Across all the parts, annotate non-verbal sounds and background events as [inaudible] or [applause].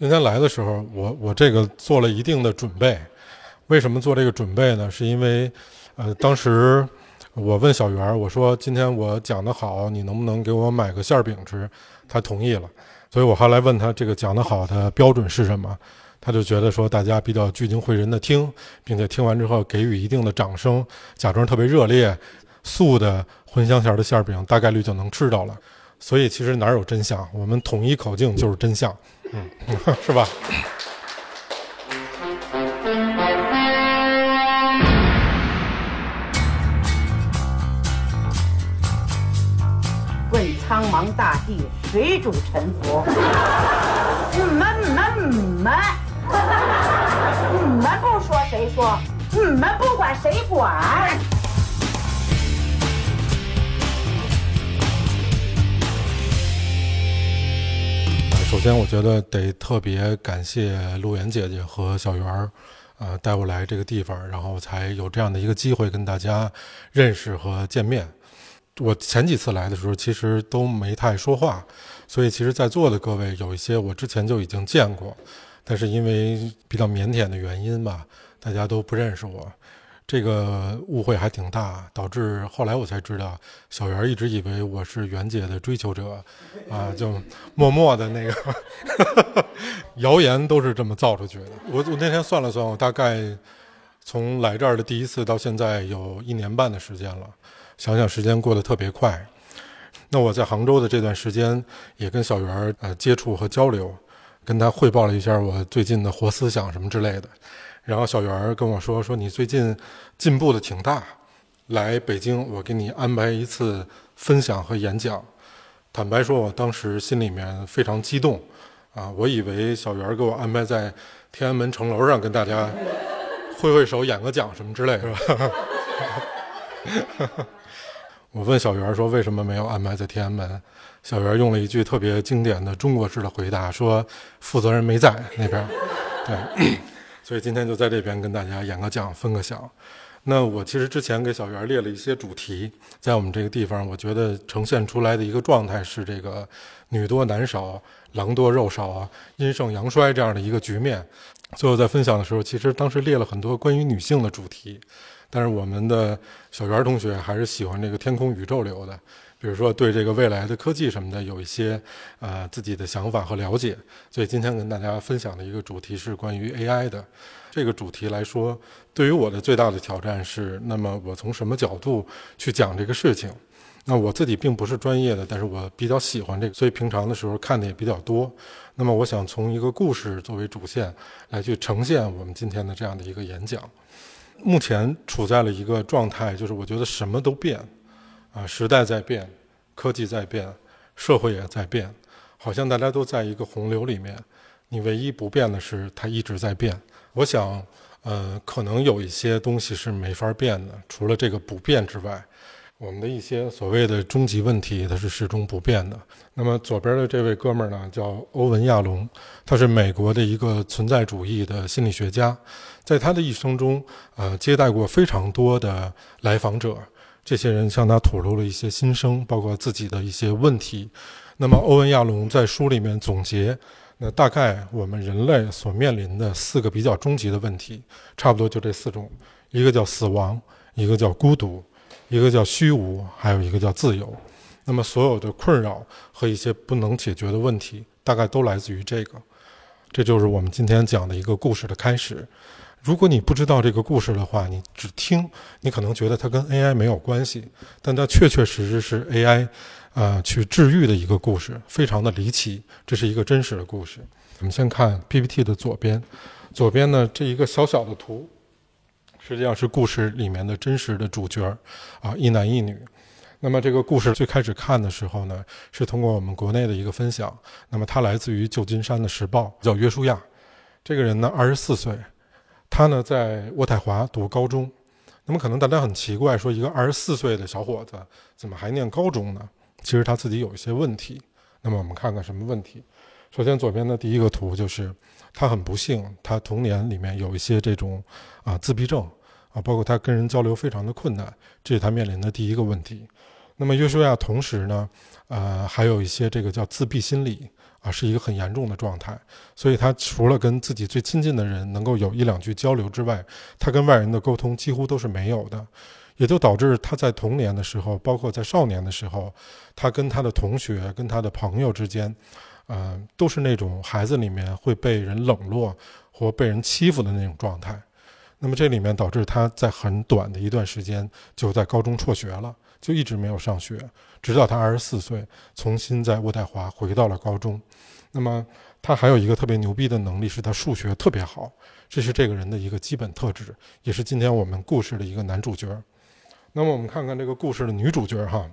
今天来的时候，我我这个做了一定的准备。为什么做这个准备呢？是因为，呃，当时我问小袁，我说今天我讲的好，你能不能给我买个馅儿饼吃？他同意了。所以我后来问他这个讲的好的标准是什么，他就觉得说大家比较聚精会神的听，并且听完之后给予一定的掌声，假装特别热烈，素的茴香馅的馅儿饼大概率就能吃到了。所以其实哪有真相？我们统一口径就是真相，嗯，[laughs] 是吧？问苍茫大地，谁主沉浮？你们、你们、你们，你们不说谁说？你们不管谁管？首先，我觉得得特别感谢陆岩姐姐和小袁儿，呃，带我来这个地方，然后才有这样的一个机会跟大家认识和见面。我前几次来的时候，其实都没太说话，所以其实，在座的各位有一些我之前就已经见过，但是因为比较腼腆的原因吧，大家都不认识我。这个误会还挺大，导致后来我才知道，小袁一直以为我是袁姐的追求者，啊，就默默的那个 [laughs] 谣言都是这么造出去的。我我那天算了算，我大概从来这儿的第一次到现在有一年半的时间了，想想时间过得特别快。那我在杭州的这段时间，也跟小袁呃接触和交流，跟他汇报了一下我最近的活思想什么之类的。然后小袁跟我说：“说你最近进步的挺大，来北京我给你安排一次分享和演讲。”坦白说，我当时心里面非常激动，啊，我以为小袁给我安排在天安门城楼上跟大家挥挥手、演个讲什么之类，是吧？我问小袁说：“为什么没有安排在天安门？”小袁用了一句特别经典的中国式的回答，说：“负责人没在那边。”对。所以今天就在这边跟大家演个讲，分个享。那我其实之前给小袁列了一些主题，在我们这个地方，我觉得呈现出来的一个状态是这个女多男少、狼多肉少啊，阴盛阳衰这样的一个局面。最后在分享的时候，其实当时列了很多关于女性的主题，但是我们的小袁同学还是喜欢这个天空宇宙流的。比如说，对这个未来的科技什么的有一些呃自己的想法和了解，所以今天跟大家分享的一个主题是关于 AI 的。这个主题来说，对于我的最大的挑战是，那么我从什么角度去讲这个事情？那我自己并不是专业的，但是我比较喜欢这个，所以平常的时候看的也比较多。那么我想从一个故事作为主线来去呈现我们今天的这样的一个演讲。目前处在了一个状态，就是我觉得什么都变。啊，时代在变，科技在变，社会也在变，好像大家都在一个洪流里面。你唯一不变的是，它一直在变。我想，呃，可能有一些东西是没法变的，除了这个不变之外，我们的一些所谓的终极问题，它是始终不变的。那么左边的这位哥们儿呢，叫欧文·亚龙，他是美国的一个存在主义的心理学家，在他的一生中，呃，接待过非常多的来访者。这些人向他吐露了一些心声，包括自己的一些问题。那么，欧文·亚龙在书里面总结，那大概我们人类所面临的四个比较终极的问题，差不多就这四种：一个叫死亡，一个叫孤独，一个叫虚无，还有一个叫自由。那么，所有的困扰和一些不能解决的问题，大概都来自于这个。这就是我们今天讲的一个故事的开始。如果你不知道这个故事的话，你只听，你可能觉得它跟 AI 没有关系，但它确确实实是 AI，呃，去治愈的一个故事，非常的离奇。这是一个真实的故事。我们先看 PPT 的左边，左边呢这一个小小的图，实际上是故事里面的真实的主角，啊，一男一女。那么这个故事最开始看的时候呢，是通过我们国内的一个分享。那么他来自于旧金山的时报，叫约书亚。这个人呢，二十四岁。他呢在渥太华读高中，那么可能大家很奇怪，说一个二十四岁的小伙子怎么还念高中呢？其实他自己有一些问题。那么我们看看什么问题。首先左边的第一个图就是他很不幸，他童年里面有一些这种啊自闭症啊，包括他跟人交流非常的困难，这是他面临的第一个问题。那么约书亚同时呢，呃还有一些这个叫自闭心理啊，是一个很严重的状态。所以他除了跟自己最亲近的人能够有一两句交流之外，他跟外人的沟通几乎都是没有的，也就导致他在童年的时候，包括在少年的时候，他跟他的同学、跟他的朋友之间，呃，都是那种孩子里面会被人冷落或被人欺负的那种状态。那么这里面导致他在很短的一段时间就在高中辍学了，就一直没有上学，直到他二十四岁，重新在渥太华回到了高中。那么他还有一个特别牛逼的能力，是他数学特别好，这是这个人的一个基本特质，也是今天我们故事的一个男主角。那么我们看看这个故事的女主角哈，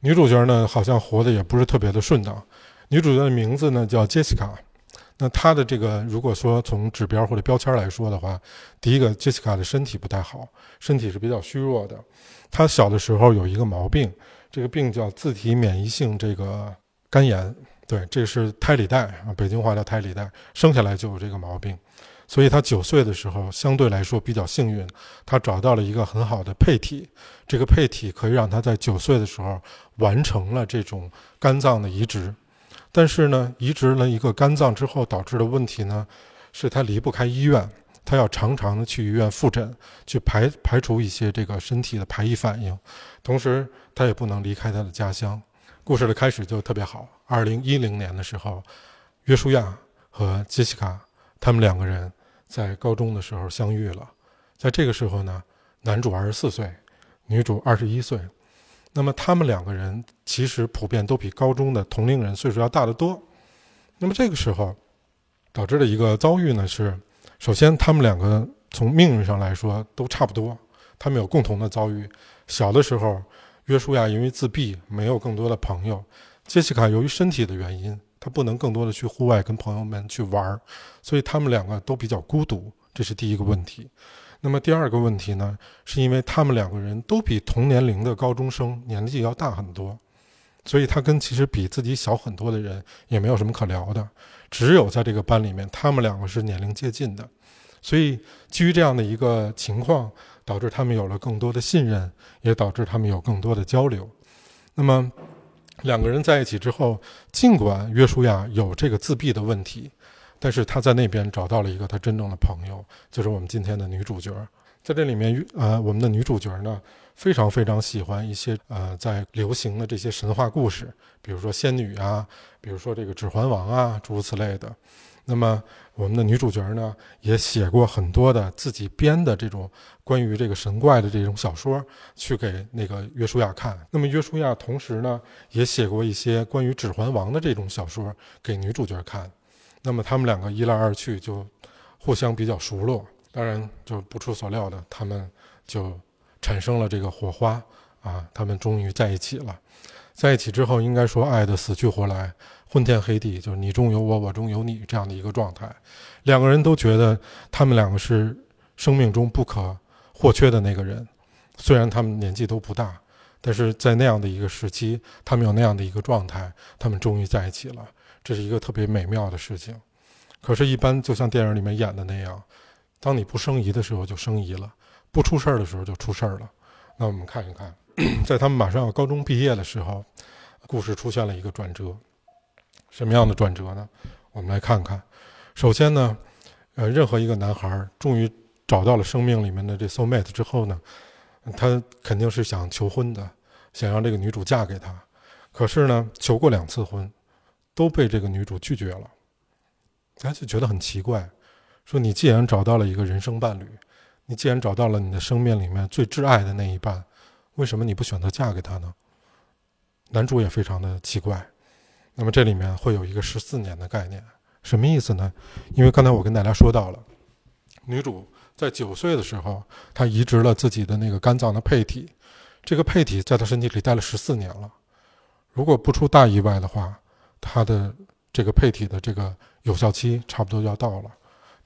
女主角呢好像活得也不是特别的顺当。女主角的名字呢叫杰西卡。那她的这个如果说从指标或者标签来说的话，第一个杰西卡的身体不太好，身体是比较虚弱的。她小的时候有一个毛病，这个病叫自体免疫性这个肝炎。对，这是胎里带啊，北京话叫胎里带，生下来就有这个毛病。所以他九岁的时候，相对来说比较幸运，他找到了一个很好的配体。这个配体可以让他在九岁的时候完成了这种肝脏的移植。但是呢，移植了一个肝脏之后导致的问题呢，是他离不开医院，他要常常的去医院复诊，去排排除一些这个身体的排异反应。同时，他也不能离开他的家乡。故事的开始就特别好。二零一零年的时候，约书亚和杰西卡他们两个人。在高中的时候相遇了，在这个时候呢，男主二十四岁，女主二十一岁，那么他们两个人其实普遍都比高中的同龄人岁数要大得多。那么这个时候导致的一个遭遇呢是，首先他们两个从命运上来说都差不多，他们有共同的遭遇。小的时候，约书亚因为自闭没有更多的朋友，杰西卡由于身体的原因。他不能更多的去户外跟朋友们去玩儿，所以他们两个都比较孤独，这是第一个问题。那么第二个问题呢，是因为他们两个人都比同年龄的高中生年纪要大很多，所以他跟其实比自己小很多的人也没有什么可聊的。只有在这个班里面，他们两个是年龄接近的，所以基于这样的一个情况，导致他们有了更多的信任，也导致他们有更多的交流。那么。两个人在一起之后，尽管约书亚有这个自闭的问题，但是他在那边找到了一个他真正的朋友，就是我们今天的女主角。在这里面，呃，我们的女主角呢，非常非常喜欢一些呃在流行的这些神话故事，比如说仙女啊，比如说这个指环王啊，诸如此类的。那么，我们的女主角呢，也写过很多的自己编的这种关于这个神怪的这种小说，去给那个约书亚看。那么，约书亚同时呢，也写过一些关于《指环王》的这种小说给女主角看。那么，他们两个一来二去就互相比较熟络。当然，就不出所料的，他们就产生了这个火花啊！他们终于在一起了。在一起之后，应该说爱的死去活来。昏天黑地，就是你中有我，我中有你这样的一个状态。两个人都觉得他们两个是生命中不可或缺的那个人。虽然他们年纪都不大，但是在那样的一个时期，他们有那样的一个状态，他们终于在一起了。这是一个特别美妙的事情。可是，一般就像电影里面演的那样，当你不生疑的时候就生疑了，不出事儿的时候就出事儿了。那我们看一看，[clears throat] 在他们马上要高中毕业的时候，故事出现了一个转折。什么样的转折呢？我们来看看。首先呢，呃，任何一个男孩终于找到了生命里面的这 soul mate 之后呢，他肯定是想求婚的，想让这个女主嫁给他。可是呢，求过两次婚，都被这个女主拒绝了。他就觉得很奇怪，说你既然找到了一个人生伴侣，你既然找到了你的生命里面最挚爱的那一半，为什么你不选择嫁给他呢？男主也非常的奇怪。那么这里面会有一个十四年的概念，什么意思呢？因为刚才我跟大家说到了，女主在九岁的时候，她移植了自己的那个肝脏的配体，这个配体在她身体里待了十四年了。如果不出大意外的话，她的这个配体的这个有效期差不多要到了，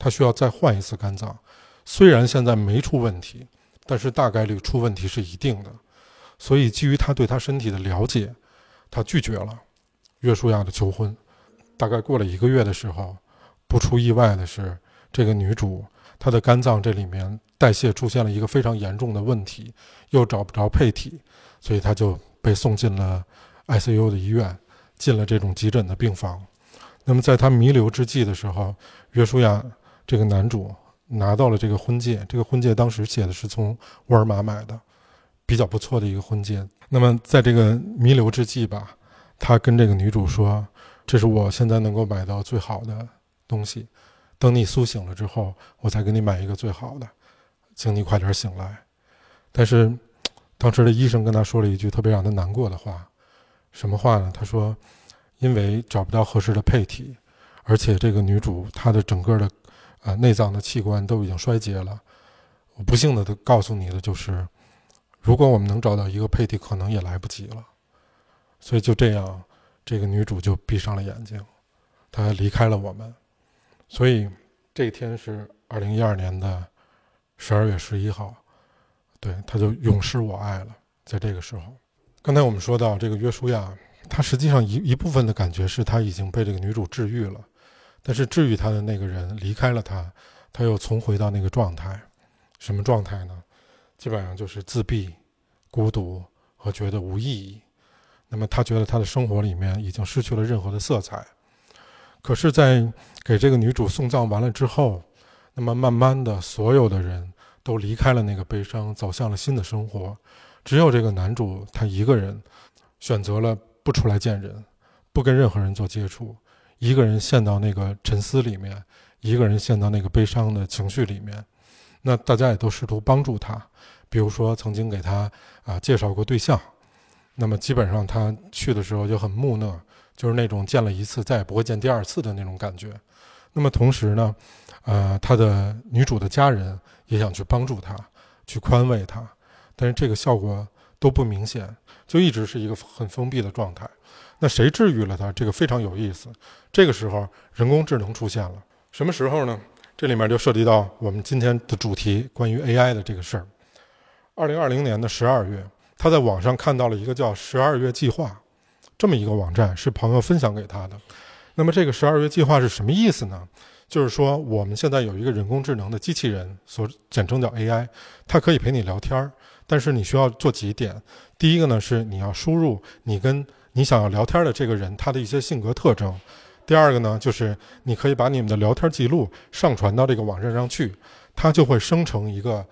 她需要再换一次肝脏。虽然现在没出问题，但是大概率出问题是一定的。所以基于她对她身体的了解，她拒绝了。约书亚的求婚，大概过了一个月的时候，不出意外的是，这个女主她的肝脏这里面代谢出现了一个非常严重的问题，又找不着配体，所以她就被送进了 ICU 的医院，进了这种急诊的病房。那么在他弥留之际的时候，约书亚这个男主拿到了这个婚戒，这个婚戒当时写的是从沃尔玛买的，比较不错的一个婚戒。那么在这个弥留之际吧，他跟这个女主说：“这是我现在能够买到最好的东西，等你苏醒了之后，我再给你买一个最好的，请你快点醒来。”但是当时的医生跟他说了一句特别让他难过的话，什么话呢？他说。因为找不到合适的配体，而且这个女主她的整个的，呃，内脏的器官都已经衰竭了。我不幸的告诉你的就是，如果我们能找到一个配体，可能也来不及了。所以就这样，这个女主就闭上了眼睛，她离开了我们。所以这天是二零一二年的十二月十一号，对，她就永失我爱了。在这个时候，刚才我们说到这个约书亚。他实际上一一部分的感觉是他已经被这个女主治愈了，但是治愈他的那个人离开了他，他又重回到那个状态，什么状态呢？基本上就是自闭、孤独和觉得无意义。那么他觉得他的生活里面已经失去了任何的色彩。可是，在给这个女主送葬完了之后，那么慢慢的，所有的人都离开了那个悲伤，走向了新的生活，只有这个男主他一个人选择了。不出来见人，不跟任何人做接触，一个人陷到那个沉思里面，一个人陷到那个悲伤的情绪里面。那大家也都试图帮助他，比如说曾经给他啊介绍过对象，那么基本上他去的时候就很木讷，就是那种见了一次再也不会见第二次的那种感觉。那么同时呢，呃，他的女主的家人也想去帮助他，去宽慰他，但是这个效果都不明显。就一直是一个很封闭的状态，那谁治愈了他？这个非常有意思。这个时候，人工智能出现了。什么时候呢？这里面就涉及到我们今天的主题，关于 AI 的这个事儿。二零二零年的十二月，他在网上看到了一个叫“十二月计划”这么一个网站，是朋友分享给他的。那么这个“十二月计划”是什么意思呢？就是说，我们现在有一个人工智能的机器人，所简称叫 AI，它可以陪你聊天儿。但是你需要做几点，第一个呢是你要输入你跟你想要聊天的这个人他的一些性格特征，第二个呢就是你可以把你们的聊天记录上传到这个网站上去，它就会生成一个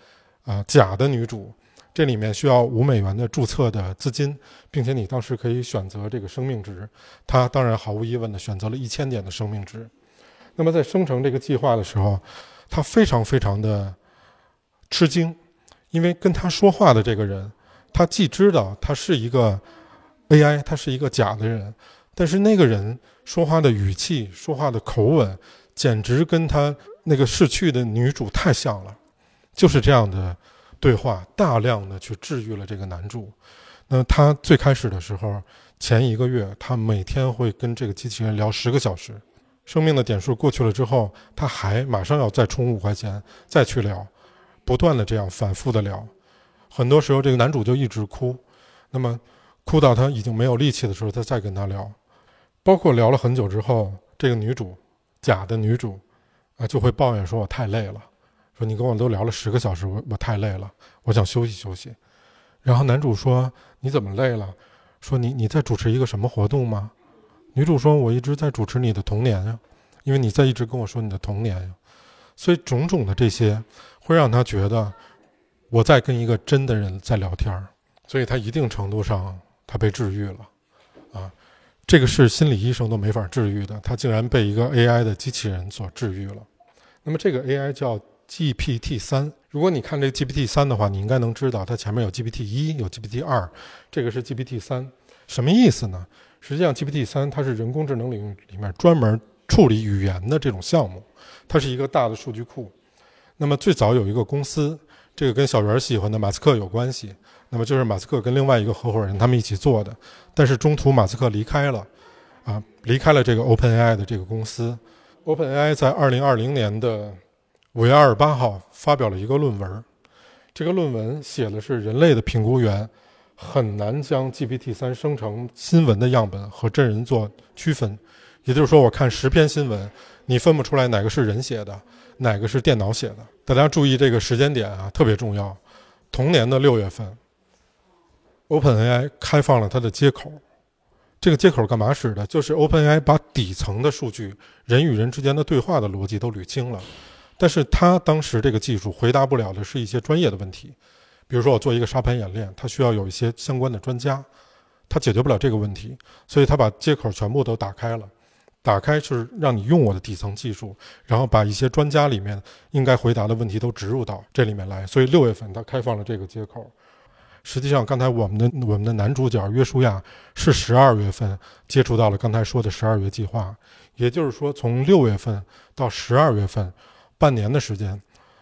啊假的女主，这里面需要五美元的注册的资金，并且你当时可以选择这个生命值，他当然毫无疑问的选择了一千点的生命值，那么在生成这个计划的时候，他非常非常的吃惊。因为跟他说话的这个人，他既知道他是一个 AI，他是一个假的人，但是那个人说话的语气、说话的口吻，简直跟他那个逝去的女主太像了。就是这样的对话，大量的去治愈了这个男主。那他最开始的时候，前一个月，他每天会跟这个机器人聊十个小时。生命的点数过去了之后，他还马上要再充五块钱，再去聊。不断的这样反复的聊，很多时候这个男主就一直哭，那么哭到他已经没有力气的时候，他再跟他聊，包括聊了很久之后，这个女主，假的女主，啊就会抱怨说：“我太累了，说你跟我都聊了十个小时，我我太累了，我想休息休息。”然后男主说：“你怎么累了？说你你在主持一个什么活动吗？”女主说：“我一直在主持你的童年呀，因为你在一直跟我说你的童年呀。”所以种种的这些。会让他觉得我在跟一个真的人在聊天儿，所以他一定程度上他被治愈了，啊，这个是心理医生都没法治愈的，他竟然被一个 AI 的机器人所治愈了。那么这个 AI 叫 GPT 三，如果你看这 GPT 三的话，你应该能知道它前面有 GPT 一，有 GPT 二，这个是 GPT 三，什么意思呢？实际上 GPT 三它是人工智能领域里面专门处理语言的这种项目，它是一个大的数据库。那么最早有一个公司，这个跟小袁喜欢的马斯克有关系。那么就是马斯克跟另外一个合伙人他们一起做的，但是中途马斯克离开了，啊，离开了这个 OpenAI 的这个公司。OpenAI 在二零二零年的五月二十八号发表了一个论文，这个论文写的是人类的评估员很难将 GPT 三生成新闻的样本和真人做区分，也就是说，我看十篇新闻，你分不出来哪个是人写的。哪个是电脑写的？大家注意这个时间点啊，特别重要。同年的六月份，OpenAI 开放了它的接口，这个接口干嘛使的？就是 OpenAI 把底层的数据、人与人之间的对话的逻辑都捋清了，但是他当时这个技术回答不了的是一些专业的问题，比如说我做一个沙盘演练，它需要有一些相关的专家，它解决不了这个问题，所以他把接口全部都打开了。打开是让你用我的底层技术，然后把一些专家里面应该回答的问题都植入到这里面来。所以六月份他开放了这个接口。实际上，刚才我们的我们的男主角约书亚是十二月份接触到了刚才说的十二月计划，也就是说，从六月份到十二月份，半年的时间，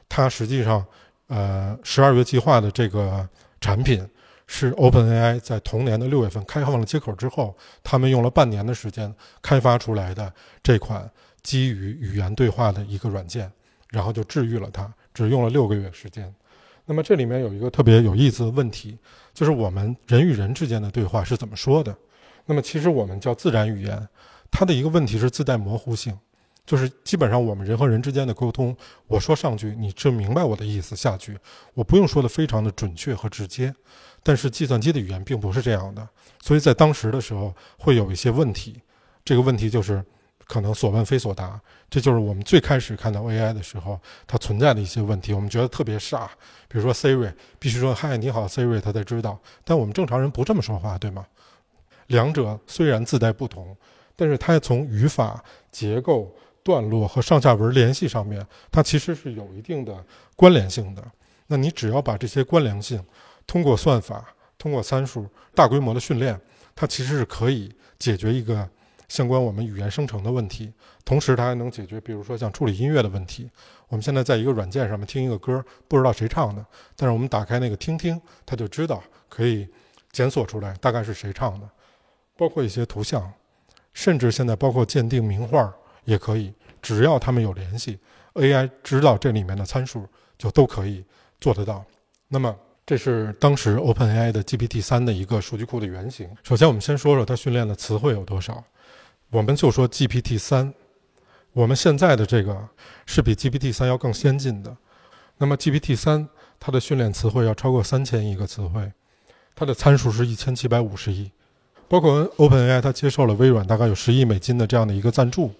它实际上，呃，十二月计划的这个产品是 OpenAI 在同年的六月份开放了接口之后，他们用了半年的时间开发出来的这款基于语言对话的一个软件，然后就治愈了它，只用了六个月时间。那么这里面有一个特别有意思的问题，就是我们人与人之间的对话是怎么说的？那么其实我们叫自然语言，它的一个问题是自带模糊性，就是基本上我们人和人之间的沟通，我说上句你就明白我的意思，下句我不用说的非常的准确和直接，但是计算机的语言并不是这样的，所以在当时的时候会有一些问题，这个问题就是。可能所问非所答，这就是我们最开始看到 AI 的时候它存在的一些问题。我们觉得特别傻，比如说 Siri 必须说“嗨，你好，Siri”，它才知道。但我们正常人不这么说话，对吗？两者虽然自带不同，但是它从语法、结构、段落和上下文联系上面，它其实是有一定的关联性的。那你只要把这些关联性通过算法、通过参数大规模的训练，它其实是可以解决一个。相关我们语言生成的问题，同时它还能解决，比如说像处理音乐的问题。我们现在在一个软件上面听一个歌，不知道谁唱的，但是我们打开那个听听，它就知道可以检索出来大概是谁唱的，包括一些图像，甚至现在包括鉴定名画也可以，只要他们有联系，AI 知道这里面的参数就都可以做得到。那么这是当时 OpenAI 的 GPT 三的一个数据库的原型。首先我们先说说它训练的词汇有多少。我们就说 GPT 三，我们现在的这个是比 GPT 三要更先进的。那么 GPT 三它的训练词汇要超过三千亿个词汇，它的参数是一千七百五十亿，包括 OpenAI 它接受了微软大概有十亿美金的这样的一个赞助，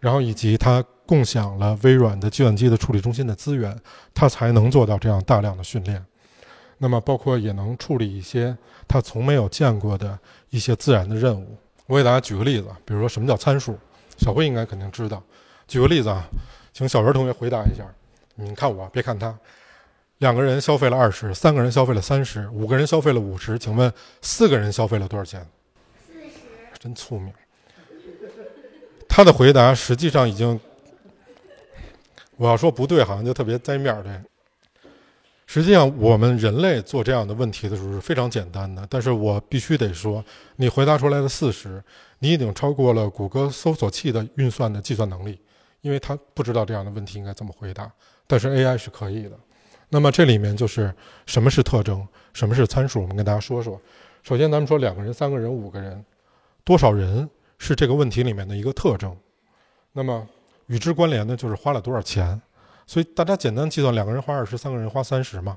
然后以及它共享了微软的计算机的处理中心的资源，它才能做到这样大量的训练。那么包括也能处理一些它从没有见过的一些自然的任务。我给大家举个例子，比如说什么叫参数，小辉应该肯定知道。举个例子啊，请小文同学回答一下。你看我，别看他。两个人消费了二十，三个人消费了三十，五个人消费了五十，请问四个人消费了多少钱？四十。真聪明。他的回答实际上已经，我要说不对，好像就特别栽面儿对。实际上，我们人类做这样的问题的时候是非常简单的。但是我必须得说，你回答出来的四十，你已经超过了谷歌搜索器的运算的计算能力，因为它不知道这样的问题应该怎么回答。但是 AI 是可以的。那么这里面就是什么是特征，什么是参数，我们跟大家说说。首先，咱们说两个人、三个人、五个人，多少人是这个问题里面的一个特征。那么与之关联的就是花了多少钱。所以大家简单计算，两个人花二十，三个人花三十嘛。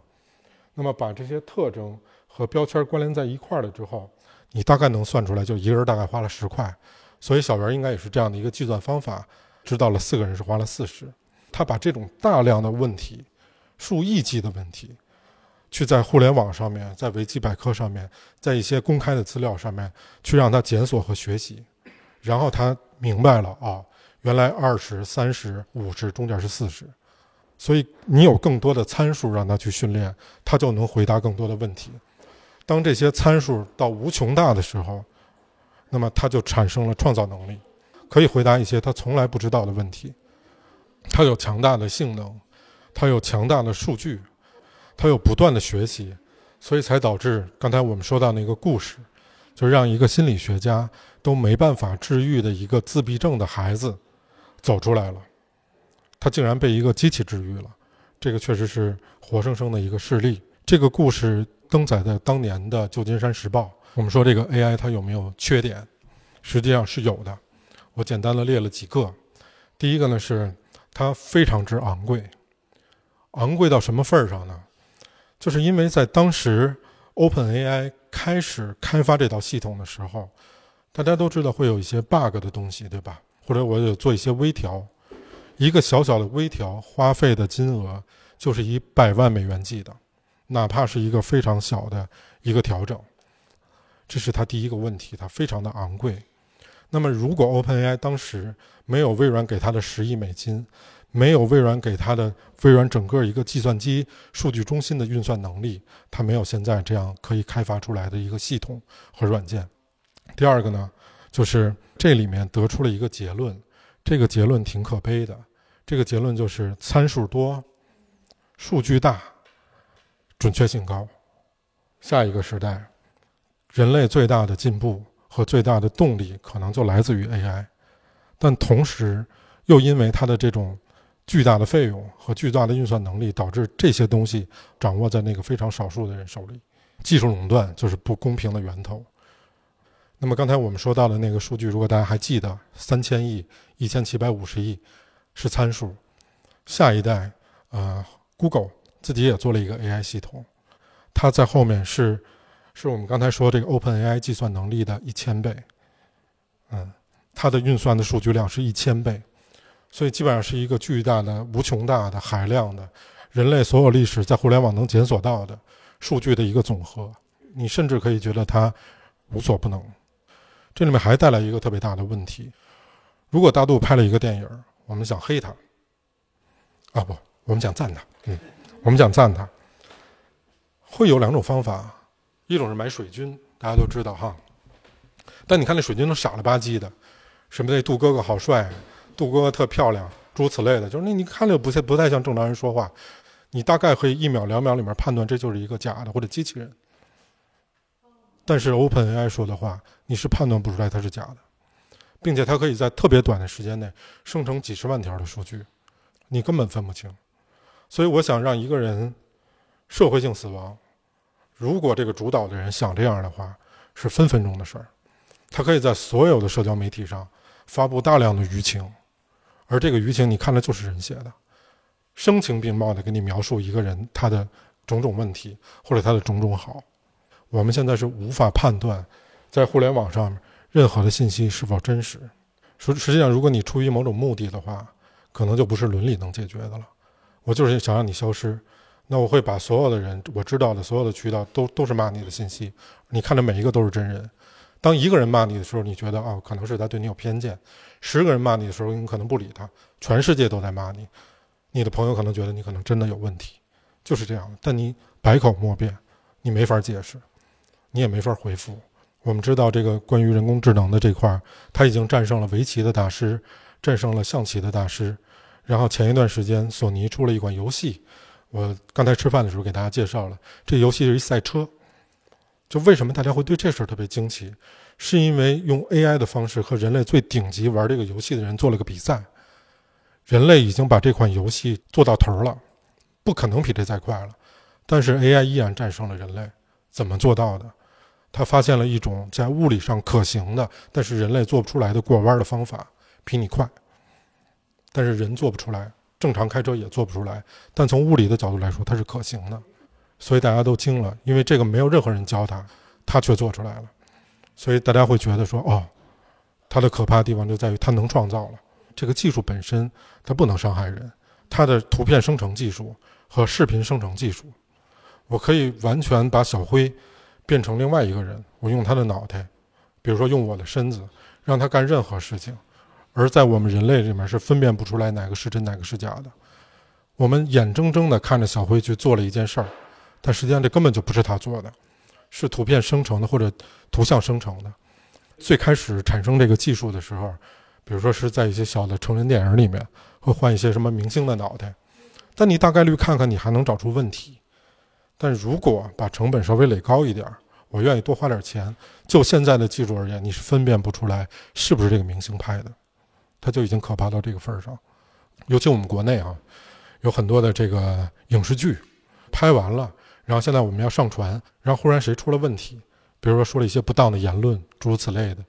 那么把这些特征和标签关联在一块儿了之后，你大概能算出来，就一个人大概花了十块。所以小袁应该也是这样的一个计算方法，知道了四个人是花了四十。他把这种大量的问题、数亿计的问题，去在互联网上面、在维基百科上面、在一些公开的资料上面去让他检索和学习，然后他明白了啊，原来二十三十五十中间是四十。所以你有更多的参数让它去训练，它就能回答更多的问题。当这些参数到无穷大的时候，那么它就产生了创造能力，可以回答一些它从来不知道的问题。它有强大的性能，它有强大的数据，它有不断的学习，所以才导致刚才我们说到那个故事，就让一个心理学家都没办法治愈的一个自闭症的孩子走出来了。他竟然被一个机器治愈了，这个确实是活生生的一个事例。这个故事登载在当年的《旧金山时报》。我们说这个 AI 它有没有缺点？实际上是有的。我简单的列了几个。第一个呢是它非常之昂贵，昂贵到什么份儿上呢？就是因为在当时 OpenAI 开始开发这套系统的时候，大家都知道会有一些 bug 的东西，对吧？或者我有做一些微调，一个小小的微调花费的金额就是以百万美元计的，哪怕是一个非常小的一个调整，这是它第一个问题，它非常的昂贵。那么如果 OpenAI 当时没有微软给它的十亿美金，没有微软给它的微软整个一个计算机数据中心的运算能力，它没有现在这样可以开发出来的一个系统和软件。第二个呢，就是这里面得出了一个结论，这个结论挺可悲的。这个结论就是参数多，数据大，准确性高。下一个时代，人类最大的进步和最大的动力可能就来自于 AI，但同时又因为它的这种巨大的费用和巨大的运算能力，导致这些东西掌握在那个非常少数的人手里。技术垄断就是不公平的源头。那么刚才我们说到的那个数据，如果大家还记得，三千亿、一千七百五十亿是参数。下一代，呃，Google 自己也做了一个 AI 系统，它在后面是，是我们刚才说这个 OpenAI 计算能力的一千倍，嗯，它的运算的数据量是一千倍，所以基本上是一个巨大的、无穷大的海量的，人类所有历史在互联网能检索到的数据的一个总和。你甚至可以觉得它无所不能。这里面还带来一个特别大的问题：如果大杜拍了一个电影，我们想黑他，啊不，我们想赞他，嗯，我们想赞他，会有两种方法，一种是买水军，大家都知道哈，但你看那水军都傻了吧唧的，什么那杜哥哥好帅，杜哥哥特漂亮，诸如此类的，就是那你看着不太不太像正常人说话，你大概可以一秒两秒里面判断这就是一个假的或者机器人。但是 OpenAI 说的话，你是判断不出来它是假的，并且它可以在特别短的时间内生成几十万条的数据，你根本分不清。所以我想让一个人社会性死亡，如果这个主导的人想这样的话，是分分钟的事儿。他可以在所有的社交媒体上发布大量的舆情，而这个舆情你看的就是人写的，声情并茂的给你描述一个人他的种种问题或者他的种种好。我们现在是无法判断，在互联网上任何的信息是否真实。实实际上，如果你出于某种目的的话，可能就不是伦理能解决的了。我就是想让你消失，那我会把所有的人我知道的所有的渠道都都是骂你的信息，你看着每一个都是真人。当一个人骂你的时候，你觉得哦，可能是他对你有偏见；十个人骂你的时候，你可能不理他。全世界都在骂你，你的朋友可能觉得你可能真的有问题，就是这样。但你百口莫辩，你没法解释。你也没法回复。我们知道这个关于人工智能的这块儿，它已经战胜了围棋的大师，战胜了象棋的大师。然后前一段时间，索尼出了一款游戏，我刚才吃饭的时候给大家介绍了。这游戏是一赛车。就为什么大家会对这事儿特别惊奇？是因为用 AI 的方式和人类最顶级玩这个游戏的人做了个比赛。人类已经把这款游戏做到头了，不可能比这再快了。但是 AI 依然战胜了人类，怎么做到的？他发现了一种在物理上可行的，但是人类做不出来的过弯的方法，比你快。但是人做不出来，正常开车也做不出来。但从物理的角度来说，它是可行的，所以大家都惊了，因为这个没有任何人教他，他却做出来了。所以大家会觉得说，哦，它的可怕的地方就在于它能创造了。这个技术本身它不能伤害人，它的图片生成技术和视频生成技术，我可以完全把小辉。变成另外一个人，我用他的脑袋，比如说用我的身子，让他干任何事情，而在我们人类里面是分辨不出来哪个是真哪个是假的。我们眼睁睁地看着小辉去做了一件事儿，但实际上这根本就不是他做的，是图片生成的或者图像生成的。最开始产生这个技术的时候，比如说是在一些小的成人电影里面，会换一些什么明星的脑袋，但你大概率看看，你还能找出问题。但如果把成本稍微垒高一点儿，我愿意多花点钱。就现在的技术而言，你是分辨不出来是不是这个明星拍的，它就已经可怕到这个份儿上。尤其我们国内啊，有很多的这个影视剧拍完了，然后现在我们要上传，然后忽然谁出了问题，比如说说了一些不当的言论，诸如此类的，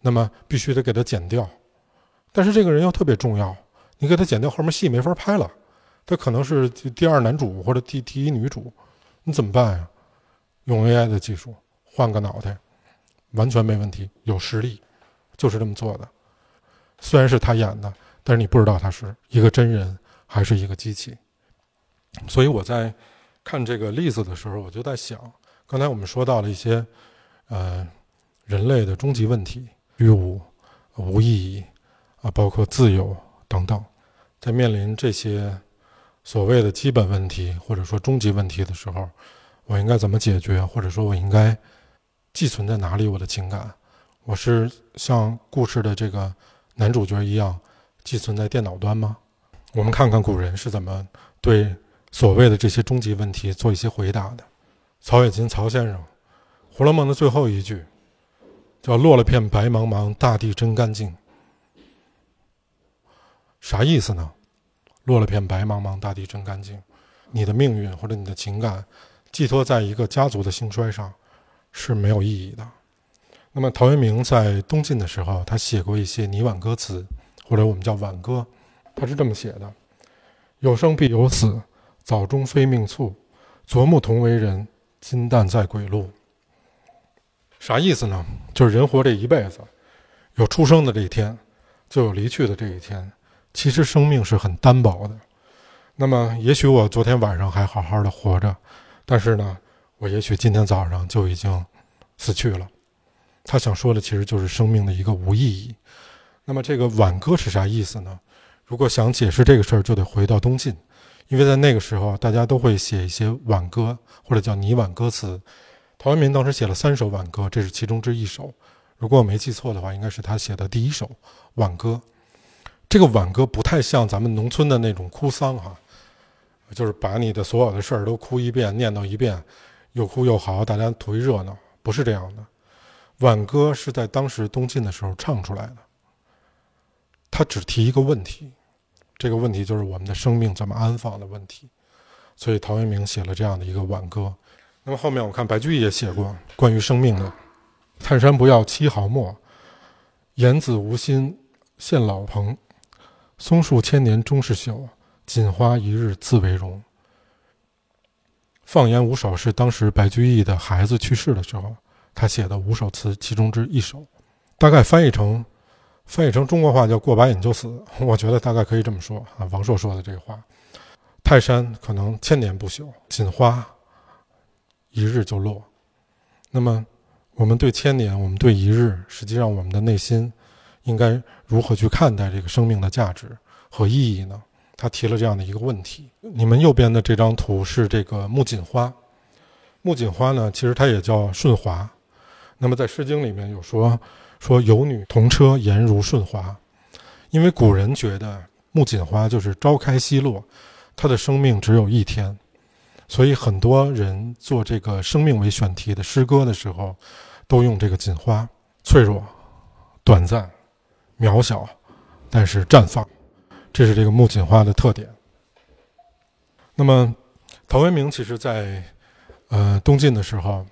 那么必须得给他剪掉。但是这个人又特别重要，你给他剪掉，后面戏没法拍了。他可能是第二男主或者第第一女主。你怎么办呀？用 AI 的技术换个脑袋，完全没问题，有实力，就是这么做的。虽然是他演的，但是你不知道他是一个真人还是一个机器。所以我在看这个例子的时候，我就在想，刚才我们说到了一些，呃，人类的终极问题，虚无、无意义啊，包括自由等等，在面临这些所谓的基本问题或者说终极问题的时候，我应该怎么解决，或者说我应该。寄存在哪里？我的情感，我是像故事的这个男主角一样，寄存在电脑端吗？我们看看古人是怎么对所谓的这些终极问题做一些回答的。曹雪芹曹先生，《红楼梦》的最后一句叫“落了片白茫茫，大地真干净”，啥意思呢？“落了片白茫茫，大地真干净”，你的命运或者你的情感寄托在一个家族的兴衰上。是没有意义的。那么，陶渊明在东晋的时候，他写过一些拟挽歌词，或者我们叫挽歌，他是这么写的：“有生必有死，早终非命促。昨暮同为人，今旦在鬼路。”啥意思呢？就是人活这一辈子，有出生的这一天，就有离去的这一天。其实生命是很单薄的。那么，也许我昨天晚上还好好的活着，但是呢？我也许今天早上就已经死去了。他想说的其实就是生命的一个无意义。那么这个挽歌是啥意思呢？如果想解释这个事儿，就得回到东晋，因为在那个时候大家都会写一些挽歌或者叫拟挽歌词。陶渊明当时写了三首挽歌，这是其中之一首。如果我没记错的话，应该是他写的第一首挽歌。这个挽歌不太像咱们农村的那种哭丧哈，就是把你的所有的事儿都哭一遍，念叨一遍。又哭又嚎，大家图一热闹，不是这样的。挽歌是在当时东晋的时候唱出来的。他只提一个问题，这个问题就是我们的生命怎么安放的问题。所以陶渊明写了这样的一个挽歌。那么后面我看白居易也写过关于生命的：“泰山不要七毫末，言子无心献老朋。松树千年终是朽，锦花一日自为荣。”放言五首是当时白居易的孩子去世的时候，他写的五首词其中之一首，大概翻译成翻译成中国话叫“过把瘾就死”。我觉得大概可以这么说啊。王朔说的这个话：“泰山可能千年不朽，锦花一日就落。”那么，我们对千年，我们对一日，实际上我们的内心应该如何去看待这个生命的价值和意义呢？他提了这样的一个问题：你们右边的这张图是这个木槿花，木槿花呢，其实它也叫顺华。那么在《诗经》里面有说说有女同车，颜如顺华，因为古人觉得木槿花就是朝开夕落，它的生命只有一天，所以很多人做这个生命为选题的诗歌的时候，都用这个锦花，脆弱、短暂、渺小，但是绽放。这是这个木槿花的特点。那么，陶渊明其实在呃东晋的时候，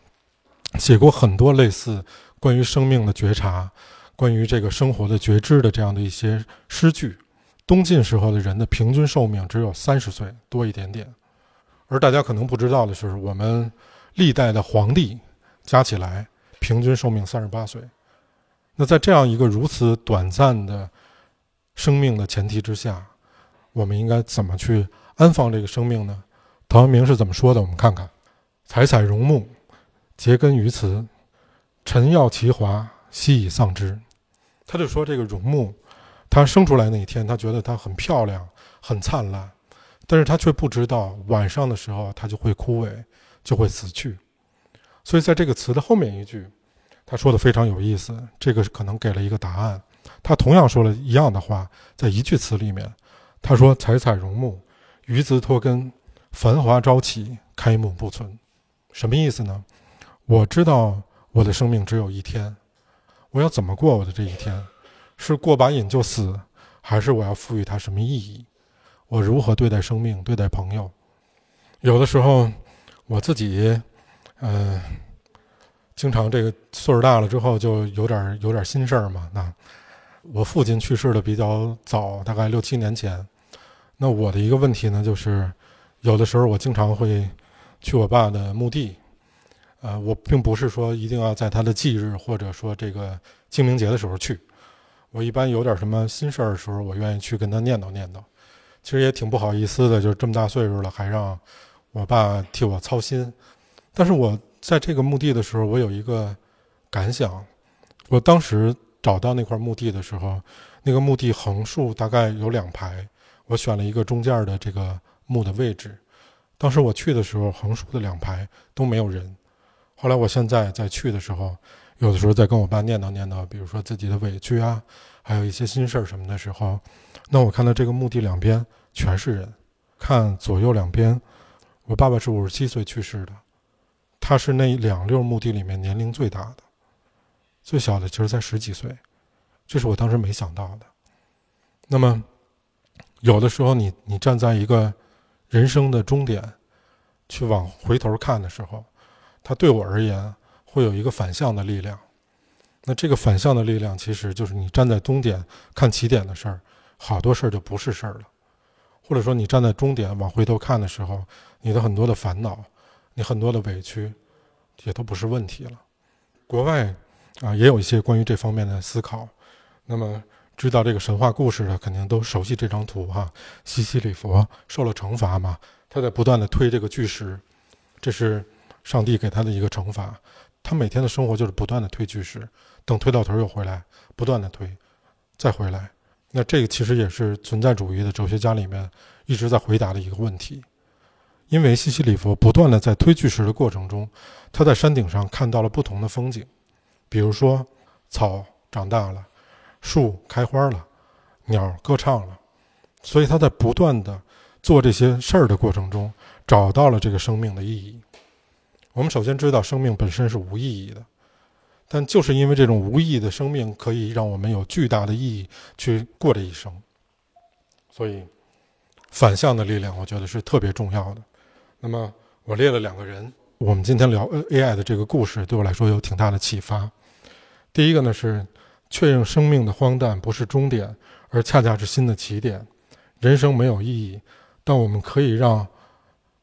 写过很多类似关于生命的觉察、关于这个生活的觉知的这样的一些诗句。东晋时候的人的平均寿命只有三十岁多一点点，而大家可能不知道的是，我们历代的皇帝加起来平均寿命三十八岁。那在这样一个如此短暂的。生命的前提之下，我们应该怎么去安放这个生命呢？陶渊明是怎么说的？我们看看：“采采荣木，结根于此。臣要其华，夕以丧之。”他就说，这个荣木，它生出来那一天，他觉得它很漂亮、很灿烂，但是他却不知道晚上的时候，它就会枯萎，就会死去。所以，在这个词的后面一句，他说的非常有意思，这个可能给了一个答案。他同样说了一样的话，在一句词里面，他说：“采采荣木，鱼子脱根，繁华朝起，开幕不存。”什么意思呢？我知道我的生命只有一天，我要怎么过我的这一天？是过把瘾就死，还是我要赋予它什么意义？我如何对待生命，对待朋友？有的时候，我自己，嗯。经常这个岁数大了之后，就有点有点心事儿嘛。那我父亲去世的比较早，大概六七年前。那我的一个问题呢，就是有的时候我经常会去我爸的墓地，呃，我并不是说一定要在他的忌日或者说这个清明节的时候去。我一般有点什么心事儿的时候，我愿意去跟他念叨念叨。其实也挺不好意思的，就这么大岁数了，还让我爸替我操心。但是我在这个墓地的时候，我有一个感想。我当时找到那块墓地的时候，那个墓地横竖大概有两排，我选了一个中间的这个墓的位置。当时我去的时候，横竖的两排都没有人。后来我现在再去的时候，有的时候在跟我爸念叨念叨，比如说自己的委屈啊，还有一些心事儿什么的时候，那我看到这个墓地两边全是人，看左右两边，我爸爸是五十七岁去世的，他是那两溜墓地里面年龄最大的，最小的其实才十几岁，这是我当时没想到的。那么，有的时候你你站在一个人生的终点，去往回头看的时候，它对我而言。会有一个反向的力量，那这个反向的力量，其实就是你站在终点看起点的事儿，好多事儿就不是事儿了；或者说你站在终点往回头看的时候，你的很多的烦恼，你很多的委屈，也都不是问题了。国外啊，也有一些关于这方面的思考。那么知道这个神话故事的，肯定都熟悉这张图哈。西西里佛受了惩罚嘛，他在不断的推这个巨石，这是上帝给他的一个惩罚。他每天的生活就是不断的推巨石，等推到头又回来，不断的推，再回来。那这个其实也是存在主义的哲学家里面一直在回答的一个问题。因为西西里佛不断的在推巨石的过程中，他在山顶上看到了不同的风景，比如说草长大了，树开花了，鸟歌唱了，所以他在不断的做这些事儿的过程中，找到了这个生命的意义。我们首先知道，生命本身是无意义的，但就是因为这种无意义的生命，可以让我们有巨大的意义去过这一生。所以，反向的力量，我觉得是特别重要的。那么，我列了两个人，我们今天聊 AI 的这个故事，对我来说有挺大的启发。第一个呢是确认生命的荒诞不是终点，而恰恰是新的起点。人生没有意义，但我们可以让。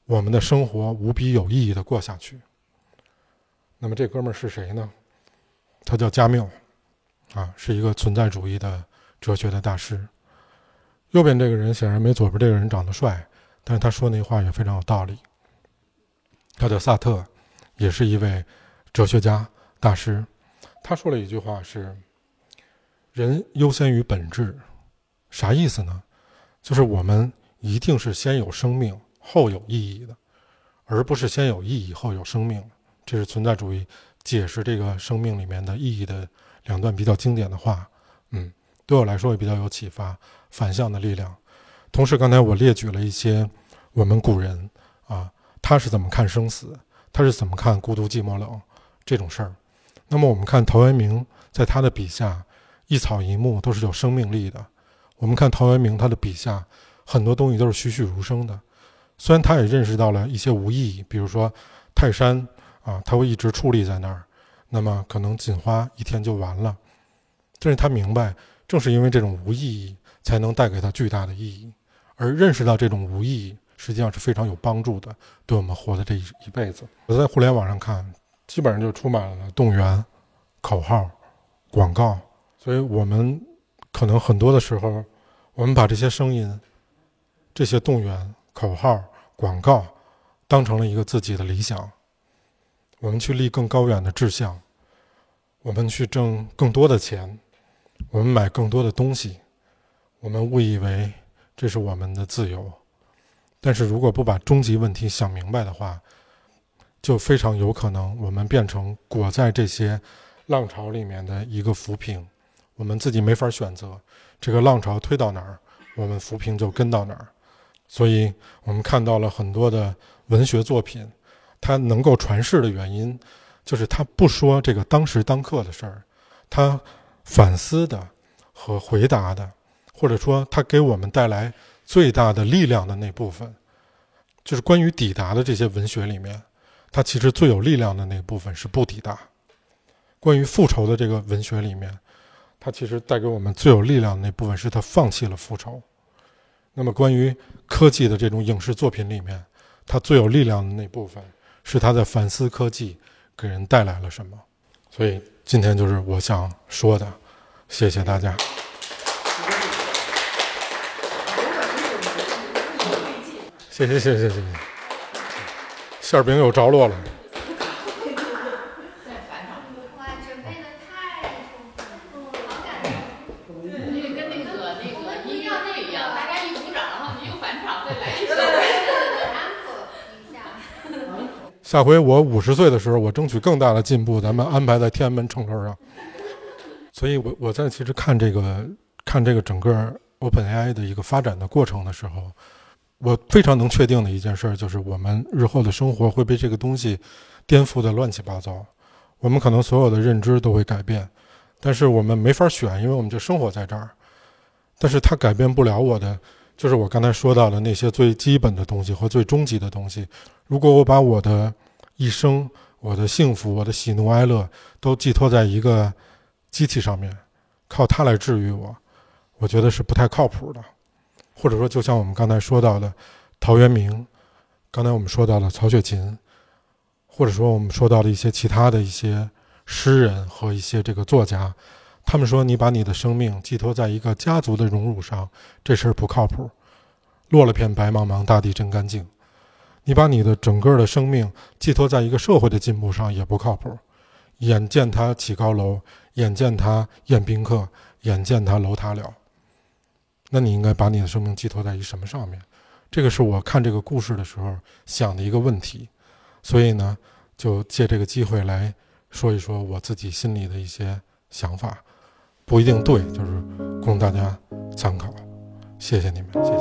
我们的生活无比有意义的过下去。那么这哥们儿是谁呢？他叫加缪，啊，是一个存在主义的哲学的大师。右边这个人显然没左边这个人长得帅，但是他说那话也非常有道理。他叫萨特，也是一位哲学家大师。他说了一句话是：“人优先于本质。”啥意思呢？就是我们一定是先有生命。后有意义的，而不是先有意义后有生命。这是存在主义解释这个生命里面的意义的两段比较经典的话。嗯，对我来说也比较有启发。反向的力量。同时，刚才我列举了一些我们古人啊，他是怎么看生死，他是怎么看孤独、寂寞、冷这种事儿。那么，我们看陶渊明在他的笔下，一草一木都是有生命力的。我们看陶渊明他的笔下，很多东西都是栩栩如生的。虽然他也认识到了一些无意义，比如说泰山啊，他会一直矗立在那儿，那么可能锦花一天就完了。但是他明白，正是因为这种无意义，才能带给他巨大的意义。而认识到这种无意义，实际上是非常有帮助的，对我们活的这一一辈子。我在互联网上看，基本上就充满了动员、口号、广告，所以我们可能很多的时候，我们把这些声音、这些动员、口号。广告当成了一个自己的理想，我们去立更高远的志向，我们去挣更多的钱，我们买更多的东西，我们误以为这是我们的自由。但是如果不把终极问题想明白的话，就非常有可能我们变成裹在这些浪潮里面的一个浮萍，我们自己没法选择这个浪潮推到哪儿，我们浮萍就跟到哪儿。所以我们看到了很多的文学作品，它能够传世的原因，就是它不说这个当时当刻的事儿，它反思的和回答的，或者说它给我们带来最大的力量的那部分，就是关于抵达的这些文学里面，它其实最有力量的那部分是不抵达。关于复仇的这个文学里面，它其实带给我们最有力量的那部分是它放弃了复仇。那么，关于科技的这种影视作品里面，它最有力量的那部分是他在反思科技、给人带来了什么。所以今天就是我想说的，谢谢大家。谢谢谢谢谢谢，馅儿饼有着落了。准备的太充分了，好感动。那个跟那个那个音乐会一样，大家一鼓掌，然后你又返场再来一首。下。回我五十岁的时候，我争取更大的进步，咱们安排在天安门城头上。所以我我在其实看这个看这个整个 OpenAI 的一个发展的过程的时候，我非常能确定的一件事儿就是，我们日后的生活会被这个东西颠覆的乱七八糟。我们可能所有的认知都会改变，但是我们没法选，因为我们就生活在这儿。但是它改变不了我的，就是我刚才说到的那些最基本的东西和最终极的东西。如果我把我的一生、我的幸福、我的喜怒哀乐都寄托在一个机器上面，靠它来治愈我，我觉得是不太靠谱的。或者说，就像我们刚才说到的陶渊明，刚才我们说到了曹雪芹，或者说我们说到了一些其他的一些诗人和一些这个作家，他们说你把你的生命寄托在一个家族的荣辱上，这事儿不靠谱。落了片白茫茫，大地真干净。你把你的整个的生命寄托在一个社会的进步上，也不靠谱。眼见他起高楼，眼见他宴宾客，眼见他楼塌了。那你应该把你的生命寄托在于什么上面？这个是我看这个故事的时候想的一个问题。所以呢，就借这个机会来说一说我自己心里的一些想法，不一定对，就是供大家参考。谢谢你们，谢谢。